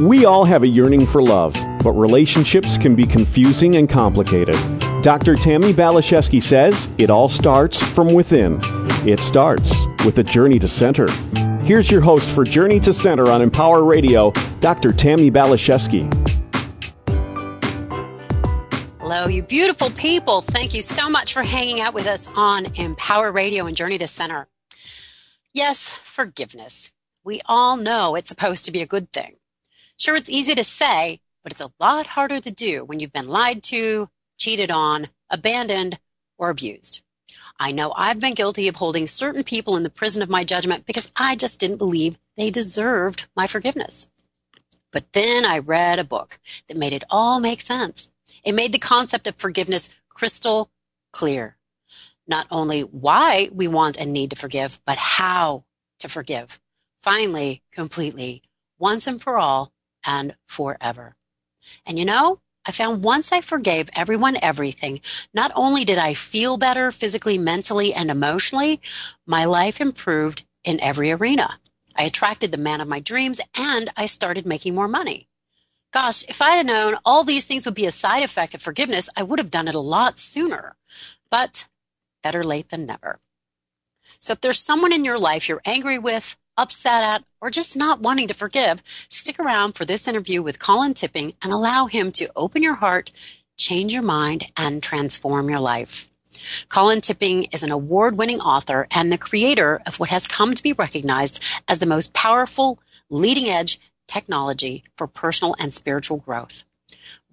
We all have a yearning for love, but relationships can be confusing and complicated. Dr. Tammy Baliszewski says it all starts from within. It starts with a journey to center. Here's your host for Journey to Center on Empower Radio, Dr. Tammy Baliszewski. Hello, you beautiful people. Thank you so much for hanging out with us on Empower Radio and Journey to Center. Yes, forgiveness. We all know it's supposed to be a good thing. Sure, it's easy to say, but it's a lot harder to do when you've been lied to, cheated on, abandoned, or abused. I know I've been guilty of holding certain people in the prison of my judgment because I just didn't believe they deserved my forgiveness. But then I read a book that made it all make sense. It made the concept of forgiveness crystal clear. Not only why we want and need to forgive, but how to forgive. Finally, completely, once and for all, and forever. And you know, I found once I forgave everyone everything, not only did I feel better physically, mentally, and emotionally, my life improved in every arena. I attracted the man of my dreams and I started making more money. Gosh, if I had known all these things would be a side effect of forgiveness, I would have done it a lot sooner. But better late than never. So if there's someone in your life you're angry with, upset at, or just not wanting to forgive, stick around for this interview with Colin Tipping and allow him to open your heart, change your mind, and transform your life. Colin Tipping is an award winning author and the creator of what has come to be recognized as the most powerful, leading edge technology for personal and spiritual growth.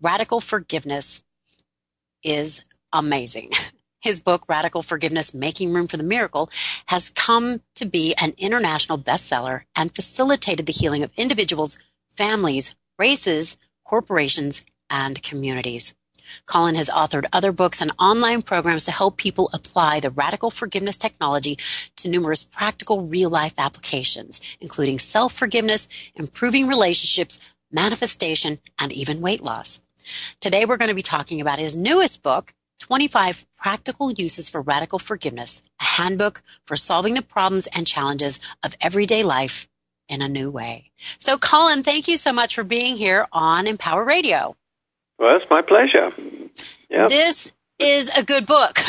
Radical forgiveness is amazing. His book, Radical Forgiveness Making Room for the Miracle, has come to be an international bestseller and facilitated the healing of individuals, families, races, corporations, and communities. Colin has authored other books and online programs to help people apply the radical forgiveness technology to numerous practical real life applications, including self forgiveness, improving relationships, manifestation, and even weight loss. Today we're going to be talking about his newest book, 25 Practical Uses for Radical Forgiveness, a handbook for solving the problems and challenges of everyday life in a new way. So, Colin, thank you so much for being here on Empower Radio. Well, it's my pleasure. Yeah. This is a good book.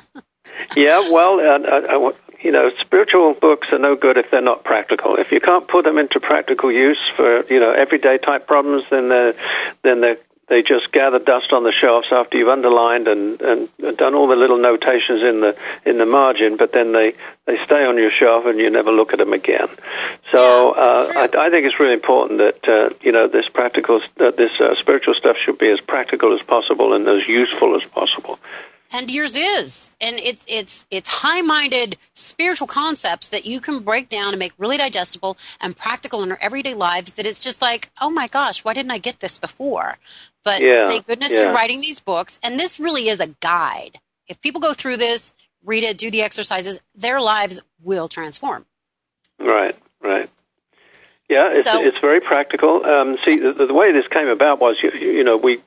yeah, well, uh, you know, spiritual books are no good if they're not practical. If you can't put them into practical use for, you know, everyday type problems, then they're, then they're they just gather dust on the shelves after you've underlined and, and done all the little notations in the in the margin, but then they, they stay on your shelf and you never look at them again. So yeah, uh, I, I, think it's really important that uh, you know this practical uh, this uh, spiritual stuff should be as practical as possible and as useful as possible and yours is. And it's it's it's high-minded spiritual concepts that you can break down and make really digestible and practical in our everyday lives that it's just like oh my gosh why didn't i get this before? But yeah, thank goodness yeah. you're writing these books. And this really is a guide. If people go through this read it do the exercises their lives will transform. Right right yeah, it's, so, it's very practical. Um, see, the, the, way this came about was, you, you know, we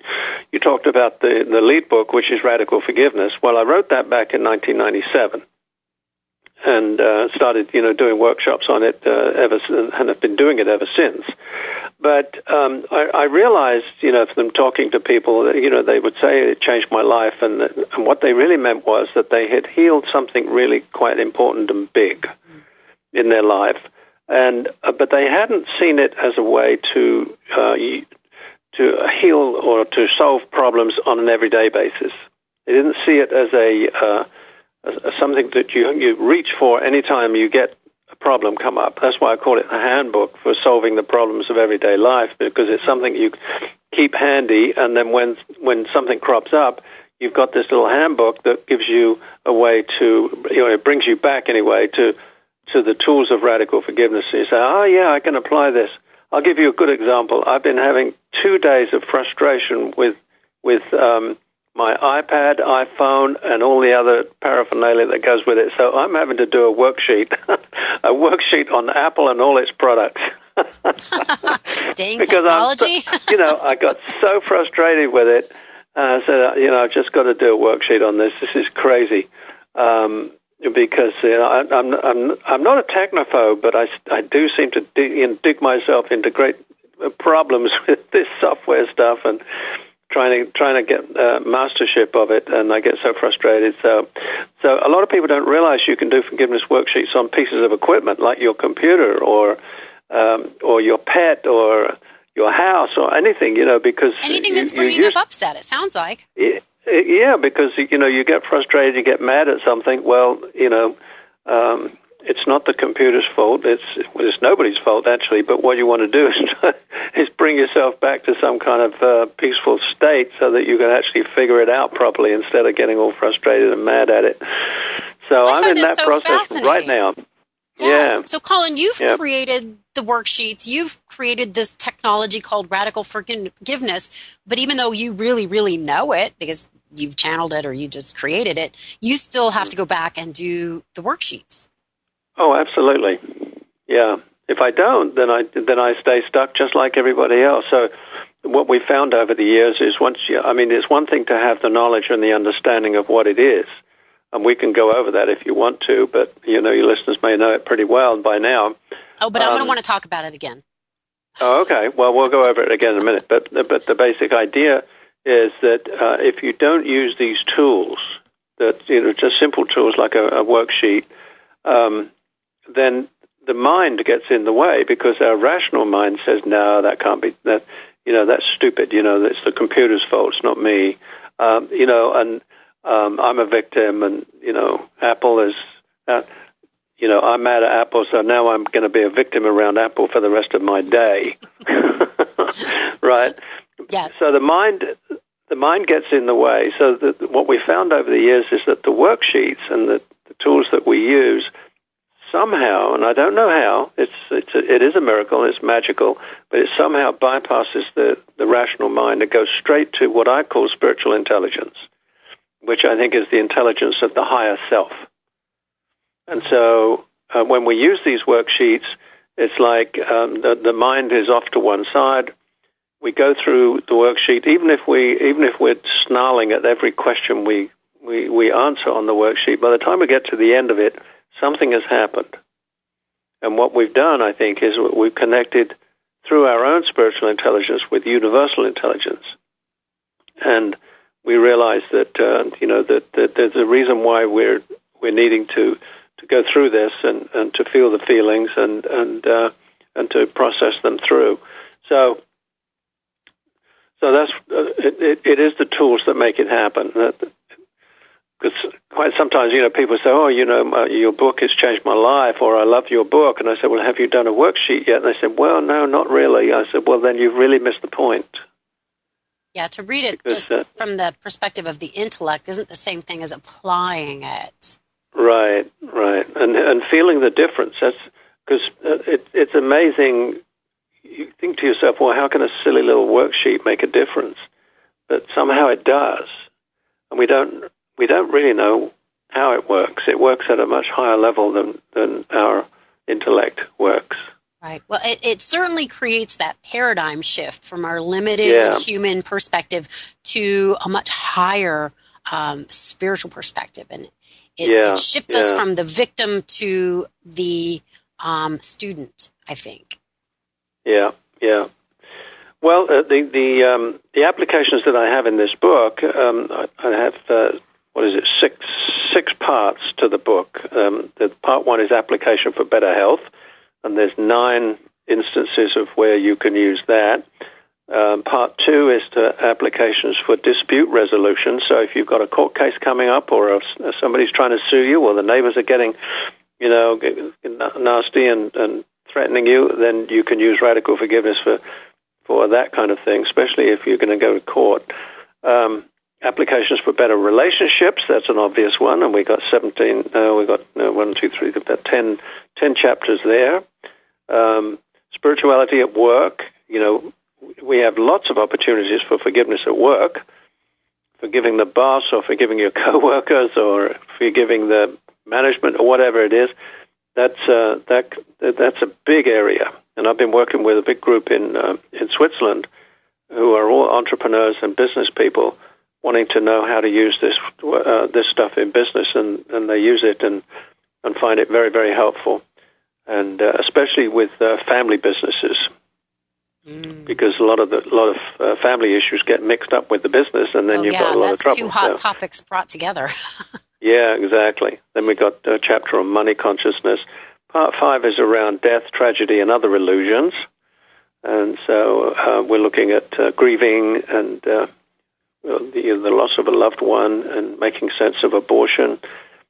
you talked about the the lead book, which is Radical Forgiveness. Well, I wrote that back in 1997, and uh, started, you know, doing workshops on it uh, ever, and have been doing it ever since. But um, I, I realized, you know, from talking to people, that, you know, they would say it changed my life, and, and what they really meant was that they had healed something really quite important and big in their life and uh, but they hadn't seen it as a way to uh, to heal or to solve problems on an everyday basis. They didn't see it as a, uh, as something that you you reach for anytime you get a problem come up. That's why I call it a handbook for solving the problems of everyday life because it's something you keep handy, and then when when something crops up, you've got this little handbook that gives you a way to you know it brings you back anyway to to the tools of radical forgiveness. You say, oh, yeah, I can apply this. I'll give you a good example. I've been having two days of frustration with, with um, my iPad, iPhone, and all the other paraphernalia that goes with it. So I'm having to do a worksheet, a worksheet on Apple and all its products. Dang because technology! So, you know, I got so frustrated with it. Uh, I said, you know, I've just got to do a worksheet on this. This is crazy. Um, because you know, I, I'm I'm I'm not a technophobe, but I, I do seem to dig, you know, dig myself into great problems with this software stuff and trying to trying to get uh, mastership of it, and I get so frustrated. So, so a lot of people don't realize you can do forgiveness worksheets on pieces of equipment like your computer or um, or your pet or your house or anything, you know, because anything that's bringing you, up upset. It sounds like. Yeah, yeah, because you know you get frustrated, you get mad at something. Well, you know. Um, it's not the computer's fault. It's well, it's nobody's fault actually. But what you want to do is is bring yourself back to some kind of uh, peaceful state so that you can actually figure it out properly instead of getting all frustrated and mad at it. So I am in that so process right now. Yeah. yeah. So Colin, you've yeah. created the worksheets. You've created this technology called radical forgiveness. But even though you really, really know it because you've channeled it or you just created it, you still have to go back and do the worksheets. Oh, absolutely. Yeah. If I don't, then I then I stay stuck just like everybody else. So what we found over the years is once you, I mean, it's one thing to have the knowledge and the understanding of what it is, and we can go over that if you want to. But you know, your listeners may know it pretty well by now. Oh, but I'm going to um, want to talk about it again. Oh, okay. Well, we'll go over it again in a minute. But but the basic idea is that uh, if you don't use these tools, that you know, just simple tools like a, a worksheet, um, then the mind gets in the way because our rational mind says, no, that can't be, that, you know, that's stupid. You know, it's the computer's fault. It's not me. Um, you know, and um, I'm a victim and, you know, Apple is, uh, you know, I'm mad at Apple, so now I'm going to be a victim around Apple for the rest of my day. right? Yes. So the mind, the mind gets in the way. So the, what we found over the years is that the worksheets and the, the tools that we use – somehow, and I don't know how, it's, it's a, it is a miracle, it's magical, but it somehow bypasses the, the rational mind and goes straight to what I call spiritual intelligence, which I think is the intelligence of the higher self. And so uh, when we use these worksheets, it's like um, the, the mind is off to one side. We go through the worksheet, even if we even if we're snarling at every question we, we, we answer on the worksheet. By the time we get to the end of it, something has happened. And what we've done, I think, is we've connected through our own spiritual intelligence with universal intelligence. And we realize that, uh, you know, that, that there's a reason why we're, we're needing to, to go through this and, and to feel the feelings and, and, uh, and to process them through. So, so that's, uh, it, it, it is the tools that make it happen. Because quite sometimes, you know, people say, "Oh, you know, your book has changed my life," or "I love your book," and I said, "Well, have you done a worksheet yet?" And they said, "Well, no, not really." I said, "Well, then you've really missed the point." Yeah, to read it because, just uh, from the perspective of the intellect isn't the same thing as applying it. Right, right, and and feeling the difference. That's because uh, it, it's amazing. You think to yourself, "Well, how can a silly little worksheet make a difference?" But somehow it does, and we don't we don't really know how it works. It works at a much higher level than, than our intellect works. Right. Well, it, it certainly creates that paradigm shift from our limited yeah. human perspective to a much higher um, spiritual perspective. And it, yeah. it shifts yeah. us from the victim to the um, student, I think. Yeah, yeah. Well, uh, the the um, the applications that I have in this book, um, I, I, have uh, what is it, six six parts to the book. Um, the part one is application for better health, and there's nine instances of where you can use that. Um, part two is to applications for dispute resolution. So if you've got a court case coming up, or if somebody's trying to sue you, or the neighbors are getting, you know, nasty and, and threatening you, then you can use radical forgiveness for for that kind of thing, especially if you're going to go to court. Um, applications for better relationships. That's an obvious one, and we got 17. Uh, we got uh, one, two, three, about 10, 10 chapters there. Um, spirituality at work. You know, we have lots of opportunities for forgiveness at work. Forgiving the boss, or forgiving your coworkers, or forgiving the management, or whatever it is. That's uh, that that's a big area, and I've been working with a big group in uh, in Switzerland who are all entrepreneurs and business people wanting to know how to use this uh, this stuff in business, and, and they use it and and find it very very helpful, and uh, especially with uh, family businesses. Mm. Because a lot of the, lot of uh, family issues get mixed up with the business, and then oh, you've yeah, got a lot of trouble. two hot so. topics brought together. yeah, exactly. Then we've got a chapter on money consciousness. Part five is around death, tragedy, and other illusions. And so uh, we're looking at uh, grieving and uh, the, the loss of a loved one and making sense of abortion.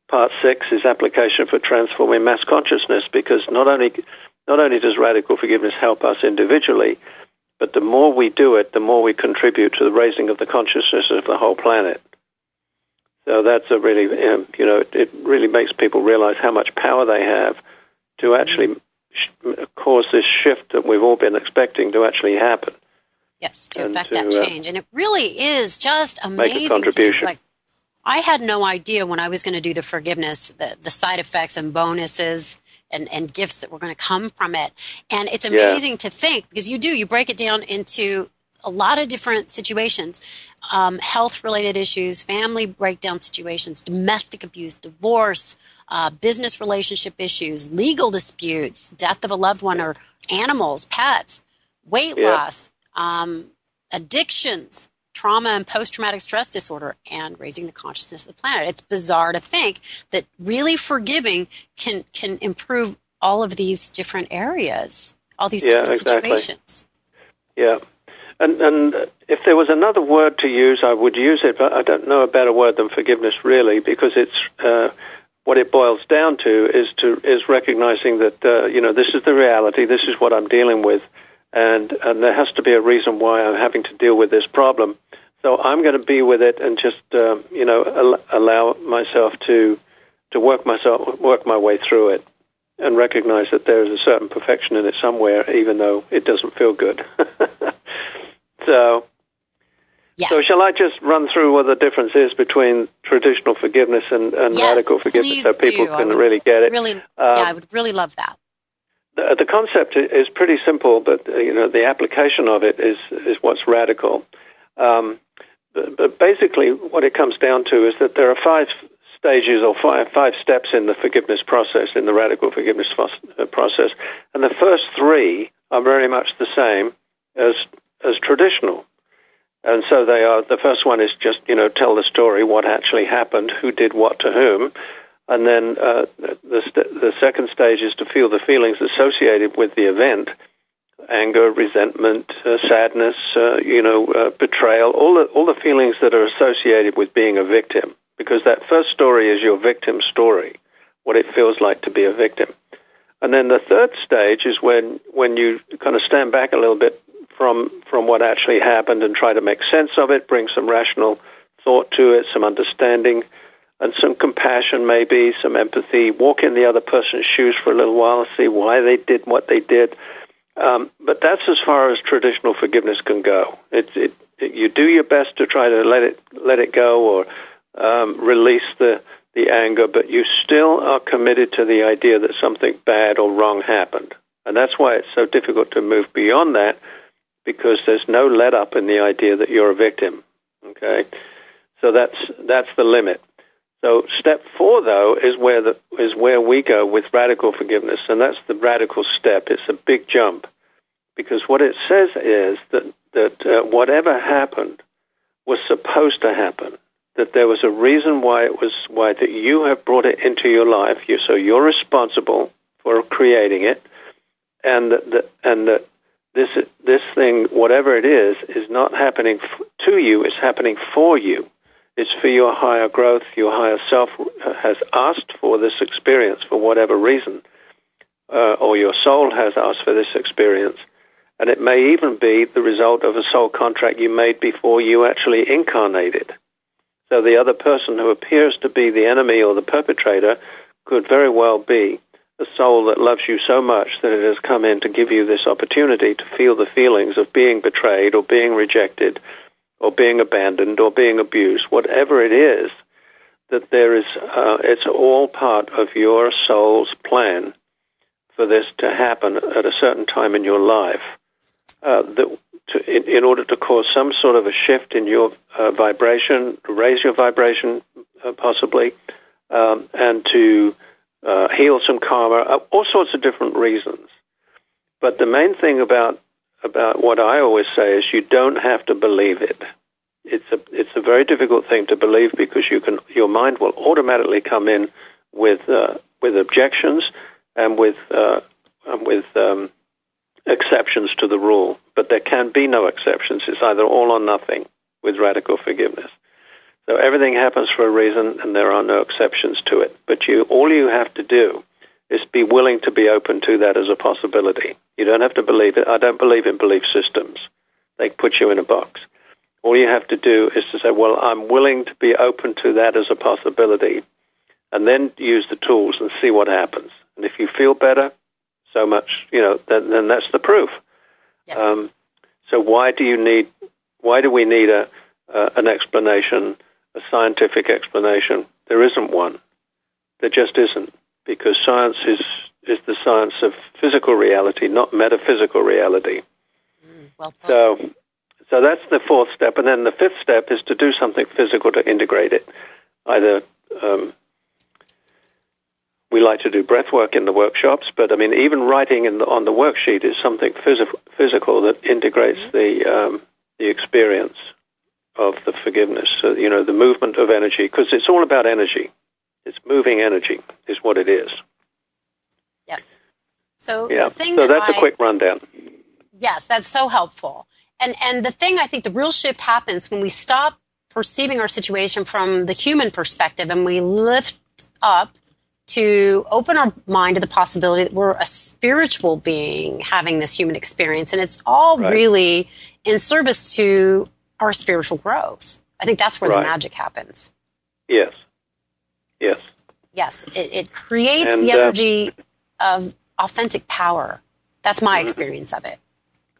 Part six is application for transforming mass consciousness because not only not only does radical forgiveness help us individually, but the more we do it, the more we contribute to the raising of the consciousness of the whole planet. So that's a really, um, you know, it really makes people realize how much power they have to actually sh- cause this shift that we've all been expecting to actually happen. Yes, to affect to, that uh, change. Uh, and it really is just amazing. Make a contribution. Like, I had no idea when I was going to do the forgiveness, the, the side effects and bonuses and, and gifts that were going to come from it. And it's amazing yeah. to think because you do, you break it down into a lot of different situations um, health related issues, family breakdown situations, domestic abuse, divorce, uh, business relationship issues, legal disputes, death of a loved one or animals, pets, weight yeah. loss, um, addictions, trauma and post traumatic stress disorder, and raising the consciousness of the planet. It's bizarre to think that really forgiving can can improve all of these different areas, all these yeah, different exactly. situations. Yeah. And, and if there was another word to use, I would use it, but I don't know a better word than forgiveness, really, because it's uh, what it boils down to is to is recognizing that uh, you know this is the reality, this is what I'm dealing with, and and there has to be a reason why I'm having to deal with this problem. So I'm going to be with it and just uh, you know al- allow myself to to work myself work my way through it and recognize that there is a certain perfection in it somewhere, even though it doesn't feel good. so, yes. so shall I just run through what the difference is between traditional forgiveness and, and yes, radical forgiveness, so people can really get it? Really, um, yeah, I would really love that. The, the concept is pretty simple, but uh, you know the application of it is is what's radical. Um, but, but basically, what it comes down to is that there are five stages or five, five steps in the forgiveness process, in the radical forgiveness uh, process. And the first three are very much the same as, as traditional. And so they are, the first one is just, you know, tell the story, what actually happened, who did what to whom. And then uh, the, st- the second stage is to feel the feelings associated with the event anger, resentment, uh, sadness, uh, you know, uh, betrayal, all the, all the feelings that are associated with being a victim because that first story is your victim story, what it feels like to be a victim. And then the third stage is when, when you kind of stand back a little bit from, from what actually happened and try to make sense of it, bring some rational thought to it, some understanding, and some compassion maybe, some empathy, walk in the other person's shoes for a little while, see why they did what they did. Um, but that's as far as traditional forgiveness can go. It, it, it, you do your best to try to let it let it go, or um, release the, the anger, but you still are committed to the idea that something bad or wrong happened. And that's why it's so difficult to move beyond that because there's no let up in the idea that you're a victim. Okay? So that's, that's the limit. So step four, though, is where the, is where we go with radical forgiveness, and that's the radical step. It's a big jump because what it says is that that uh, whatever happened was supposed to happen that there was a reason why it was why that you have brought it into your life. You so you're responsible for creating it, and that, that and that this this thing, whatever it is, is not happening f- to you. It's happening for you. It's for your higher growth. Your higher self has asked for this experience for whatever reason, uh, or your soul has asked for this experience. And it may even be the result of a soul contract you made before you actually incarnated. So the other person who appears to be the enemy or the perpetrator could very well be a soul that loves you so much that it has come in to give you this opportunity to feel the feelings of being betrayed or being rejected or being abandoned or being abused, whatever it is, that there is, uh, it's all part of your soul's plan for this to happen at a certain time in your life. Uh, that to, in, in, order to cause some sort of a shift in your uh, vibration, raise your vibration uh, possibly, um, and to uh, heal some karma, uh, all sorts of different reasons. But the main thing about about what I always say is you don't have to believe it. It's a it's a very difficult thing to believe because you can your mind will automatically come in with uh, with objections and with uh, and with um, exceptions to the rule. But there can be no exceptions. It's either all or nothing with radical forgiveness. So everything happens for a reason, and there are no exceptions to it. But you, all you have to do is be willing to be open to that as a possibility. You don't have to believe it. I don't believe in belief systems. They put you in a box. All you have to do is to say, well, I'm willing to be open to that as a possibility, and then use the tools and see what happens. And if you feel better, so much, you know, then, then that's the proof. Yes. Um, so why do you need? Why do we need a uh, an explanation, a scientific explanation? There isn't one. There just isn't because science is is the science of physical reality, not metaphysical reality. Mm, well so, so that's the fourth step, and then the fifth step is to do something physical to integrate it. Either um, we like to do breath work in the workshops, but I mean, even writing the, on the worksheet is something phys- physical that integrates mm-hmm. the um, the experience of the forgiveness. So, you know, the movement of energy, because it's all about energy. It's moving energy is what it is. Yes. So yeah. the thing so that that's I, a quick rundown. Yes, that's so helpful. And and the thing I think the real shift happens when we stop perceiving our situation from the human perspective and we lift up to open our mind to the possibility that we're a spiritual being having this human experience and it's all right. really in service to our spiritual growth. I think that's where right. the magic happens. Yes. Yes. Yes, it, it creates and, the uh, energy uh, of authentic power. That's my mm-hmm. experience of it.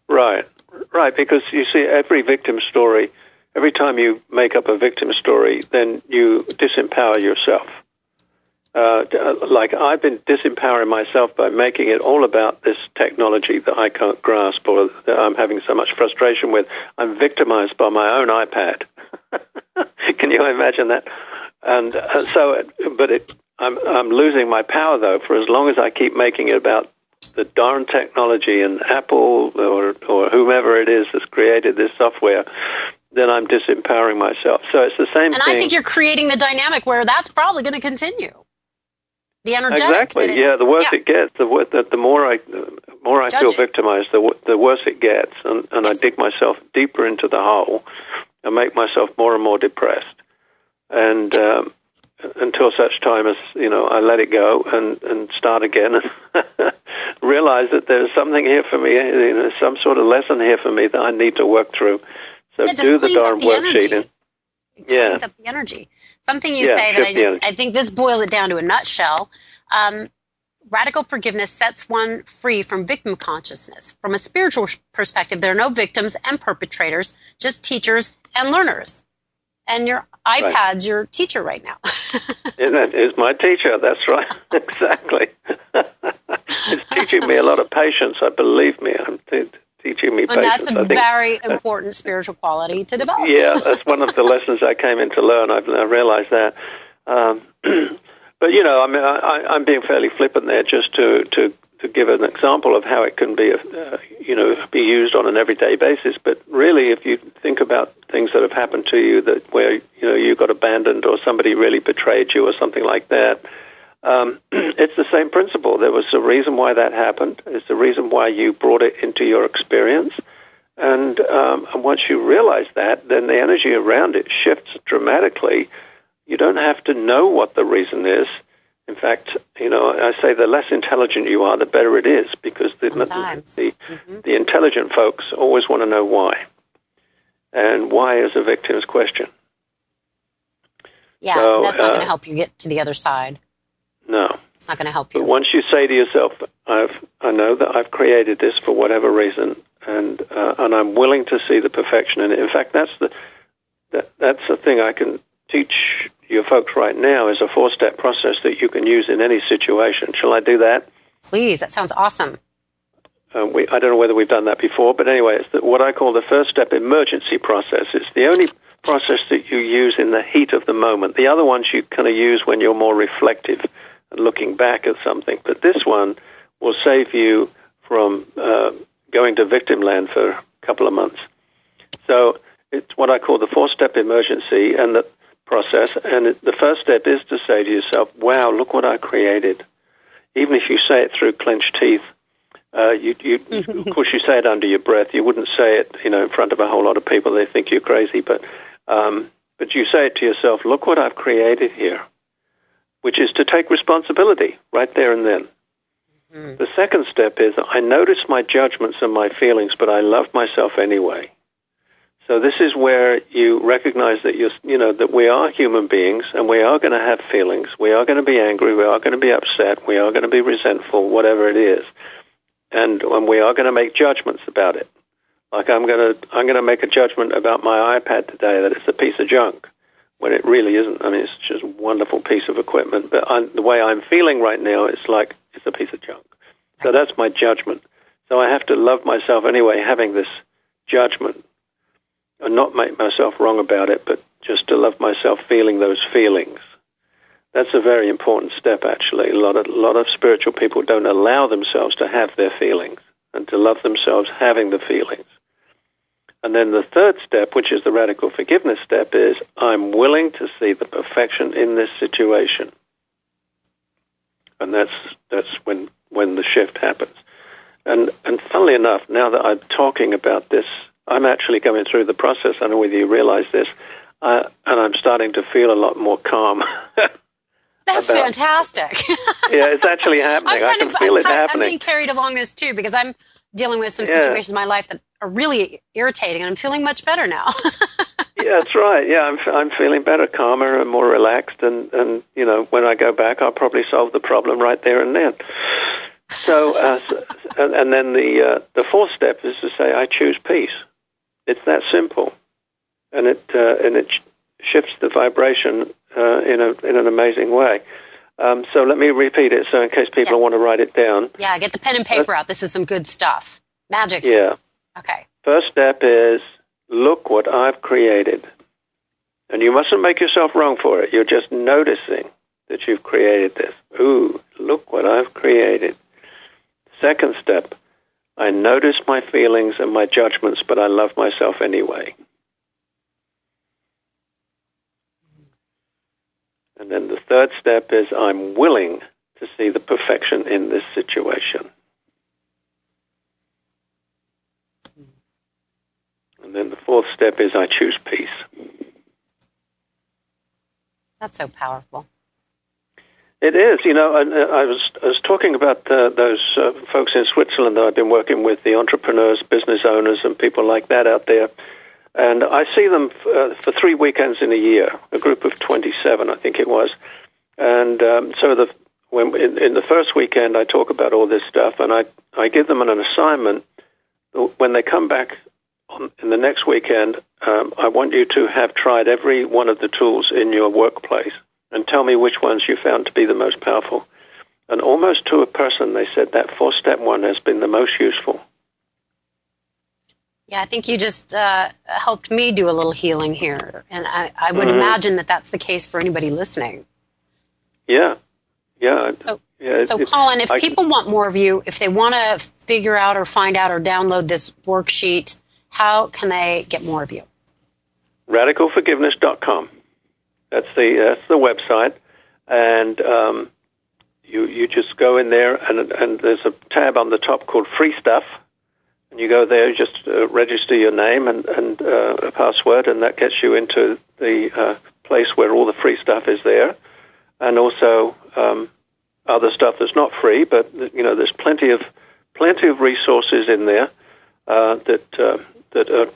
Right, right. Because you see, every victim story, every time you make up a victim story, then you disempower yourself. Uh, like I've been disempowering myself by making it all about this technology that I can't grasp or that I'm having so much frustration with. I'm victimized by my own iPad. Can you imagine that? And uh, so, but it, I'm, I'm losing my power though for as long as I keep making it about the darn technology and Apple or, or whomever it is that's created this software, then I'm disempowering myself. So it's the same and thing. I think you're creating the dynamic where that's probably going to continue. The energetic. Exactly. It, yeah. The worse yeah. it gets, the, the, the more I, the more I feel victimized, the, the worse it gets, and, and yes. I dig myself deeper into the hole, and make myself more and more depressed and um, until such time as you know I let it go and and start again and realize that there's something here for me, you know, some sort of lesson here for me that I need to work through. So yeah, do the darn the worksheet. And, yeah, up the energy. Something you yeah, say that I just I think this boils it down to a nutshell. Um, radical forgiveness sets one free from victim consciousness. From a spiritual perspective, there are no victims and perpetrators, just teachers and learners and your iPad's right. your teacher right now. Isn't It's my teacher. That's right. exactly. it's teaching me a lot of patience. I believe me. I'm t- teaching me and patience. That's a very important spiritual quality to develop. yeah, that's one of the lessons I came in to learn. I've, I realized that. Um, but you know, I mean, I, I'm being fairly flippant there, just to to to give an example of how it can be, uh, you know, be used on an everyday basis. But really, if you think about things that have happened to you that where you know you got abandoned or somebody really betrayed you or something like that, um, it's the same principle. There was a reason why that happened. It's the reason why you brought it into your experience. And, um, and once you realize that, then the energy around it shifts dramatically. You don't have to know what the reason is in fact, you know, I say the less intelligent you are, the better it is, because the the, mm-hmm. the intelligent folks always want to know why, and why is a victim's question. Yeah, so, that's not uh, going to help you get to the other side. No, it's not going to help you. But once you say to yourself, "I've I know that I've created this for whatever reason, and uh, and I'm willing to see the perfection in it." In fact, that's the that, that's the thing I can teach your folks right now is a four step process that you can use in any situation. Shall I do that? Please, that sounds awesome. Uh, we, I don't know whether we've done that before, but anyway, it's the, what I call the first step emergency process. It's the only process that you use in the heat of the moment. The other ones you kind of use when you're more reflective and looking back at something. But this one will save you from uh, going to victim land for a couple of months. So it's what I call the four-step emergency and the process. And it, the first step is to say to yourself, "Wow, look what I created." Even if you say it through clenched teeth, uh, you, you, of course, you say it under your breath. You wouldn't say it, you know, in front of a whole lot of people. They think you're crazy, but um, but you say it to yourself. Look what I've created here, which is to take responsibility right there and then. Mm-hmm. The second step is I notice my judgments and my feelings, but I love myself anyway. So this is where you recognize that you you know that we are human beings and we are going to have feelings. We are going to be angry. We are going to be upset. We are going to be resentful. Whatever it is and, and we are going to make judgments about it. Like I'm going to I'm going to make a judgment about my iPad today that it's a piece of junk when it really isn't. I mean, it's just a wonderful piece of equipment, but I'm, the way I'm feeling right now, it's like it's a piece of junk. So that's my judgment. So I have to love myself anyway, having this judgment, and not make myself wrong about it, but just to love myself feeling those feelings. That's a very important step, actually. A lot of, a lot of spiritual people don't allow themselves to have their feelings and to love themselves having the feelings. And then the third step, which is the radical forgiveness step, is I'm willing to see the perfection in this situation. And that's, that's when, when the shift happens. And, and funnily enough, now that I'm talking about this, I'm actually going through the process. I don't know whether you realize this, uh, and I'm starting to feel a lot more calm. That's about, fantastic. yeah, it's actually happening. I can of, feel I'm, it happening. I'm being carried along this too because I'm dealing with some yeah. situations in my life that are really irritating, and I'm feeling much better now. yeah, that's right. Yeah, I'm I'm feeling better, calmer, and more relaxed, and and you know when I go back, I'll probably solve the problem right there and then. So, uh, and, and, then the uh, the fourth step is to say, I choose peace. It's that simple, and it uh, and it sh- shifts the vibration uh, in a in an amazing way. Um, so let me repeat it, so in case people yes. want to write it down. Yeah, get the pen and paper out. This is some good stuff. Magic. Yeah. Okay. First step is look what I've created, and you mustn't make yourself wrong for it. You're just noticing that you've created this. Ooh, look what I've created. Second step, I notice my feelings and my judgments, but I love myself anyway. And then the third step is I'm willing to see the perfection in this situation. And then the fourth step is I choose peace. That's so powerful. It is, you know. I, was I was talking about uh, those uh, folks in Switzerland that I've been working with, the entrepreneurs, business owners, and people like that out there. And I see them uh, for three weekends in a year, a group of 27, I think it was. And um, so the, when, in, in the first weekend, I talk about all this stuff, and I, I give them an, an assignment. When they come back on, in the next weekend, um, I want you to have tried every one of the tools in your workplace and tell me which ones you found to be the most powerful. And almost to a person, they said that four step one has been the most useful. Yeah, I think you just uh, helped me do a little healing here. And I, I would mm-hmm. imagine that that's the case for anybody listening. Yeah. Yeah. So, yeah, so Colin, if I, people want more of you, if they want to figure out or find out or download this worksheet, how can they get more of you? Radicalforgiveness.com. That's the that's the website, and um, you you just go in there, and and there's a tab on the top called Free Stuff you go there, just uh, register your name and, and uh, a password, and that gets you into the uh, place where all the free stuff is there, and also um, other stuff that's not free. But you know, there's plenty of plenty of resources in there uh, that uh, that are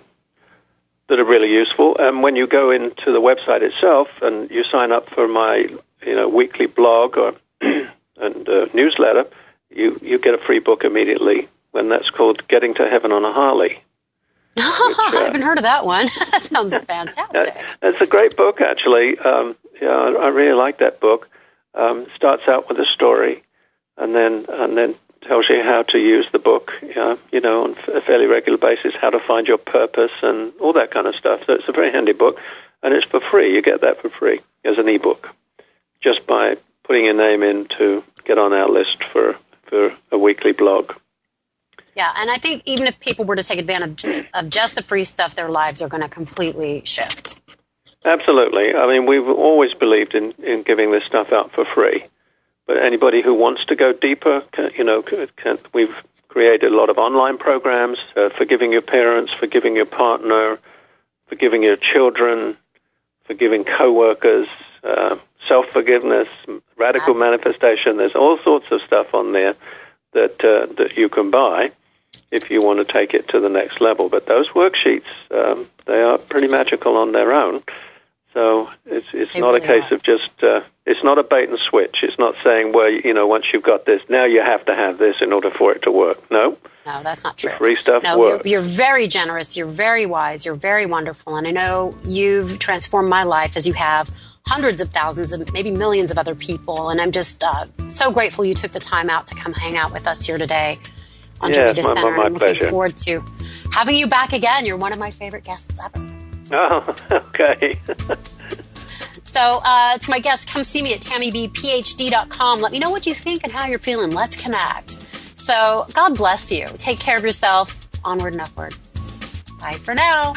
that are really useful. And when you go into the website itself and you sign up for my you know weekly blog or and uh, newsletter, you you get a free book immediately and that's called Getting to Heaven on a Harley. Which, uh, I haven't heard of that one. that sounds fantastic. it's a great book, actually. Um, yeah, I, I, really like that book. Um, starts out with a story, and then and then tells you how to use the book. Uh, you know, on a fairly regular basis, how to find your purpose and all that kind of stuff. So it's a very handy book, and it's for free. You get that for free as an ebook, just by putting your name in to get on our list for for a weekly blog. Yeah, and I think even if people were to take advantage of just the free stuff, their lives are going to completely shift. Absolutely. I mean, we've always believed in, in giving this stuff out for free. But anybody who wants to go deeper, can, you know, can, we've created a lot of online programs, uh, forgiving your parents, forgiving your partner, forgiving your children, forgiving coworkers, uh, self-forgiveness, radical That's manifestation. There's all sorts of stuff on there that uh, that you can buy if you want to take it to the next level. But those worksheets, um, they are pretty magical on their own. So it's it's they not really a case are. of just uh, it's not a bait and switch. It's not saying well you know once you've got this now you have to have this in order for it to work. No. No, that's not true. The free stuff no, works. You're, you're very generous. You're very wise. You're very wonderful. And I know you've transformed my life as you have hundreds of thousands of maybe millions of other people. And I'm just uh, so grateful you took the time out to come hang out with us here today on yes, my, Center. My, my I'm looking pleasure. forward to having you back again. You're one of my favorite guests ever. Oh, okay. so, uh, to my guests, come see me at tammybphd.com. Let me know what you think and how you're feeling. Let's connect. So, God bless you. Take care of yourself. Onward and upward. Bye for now.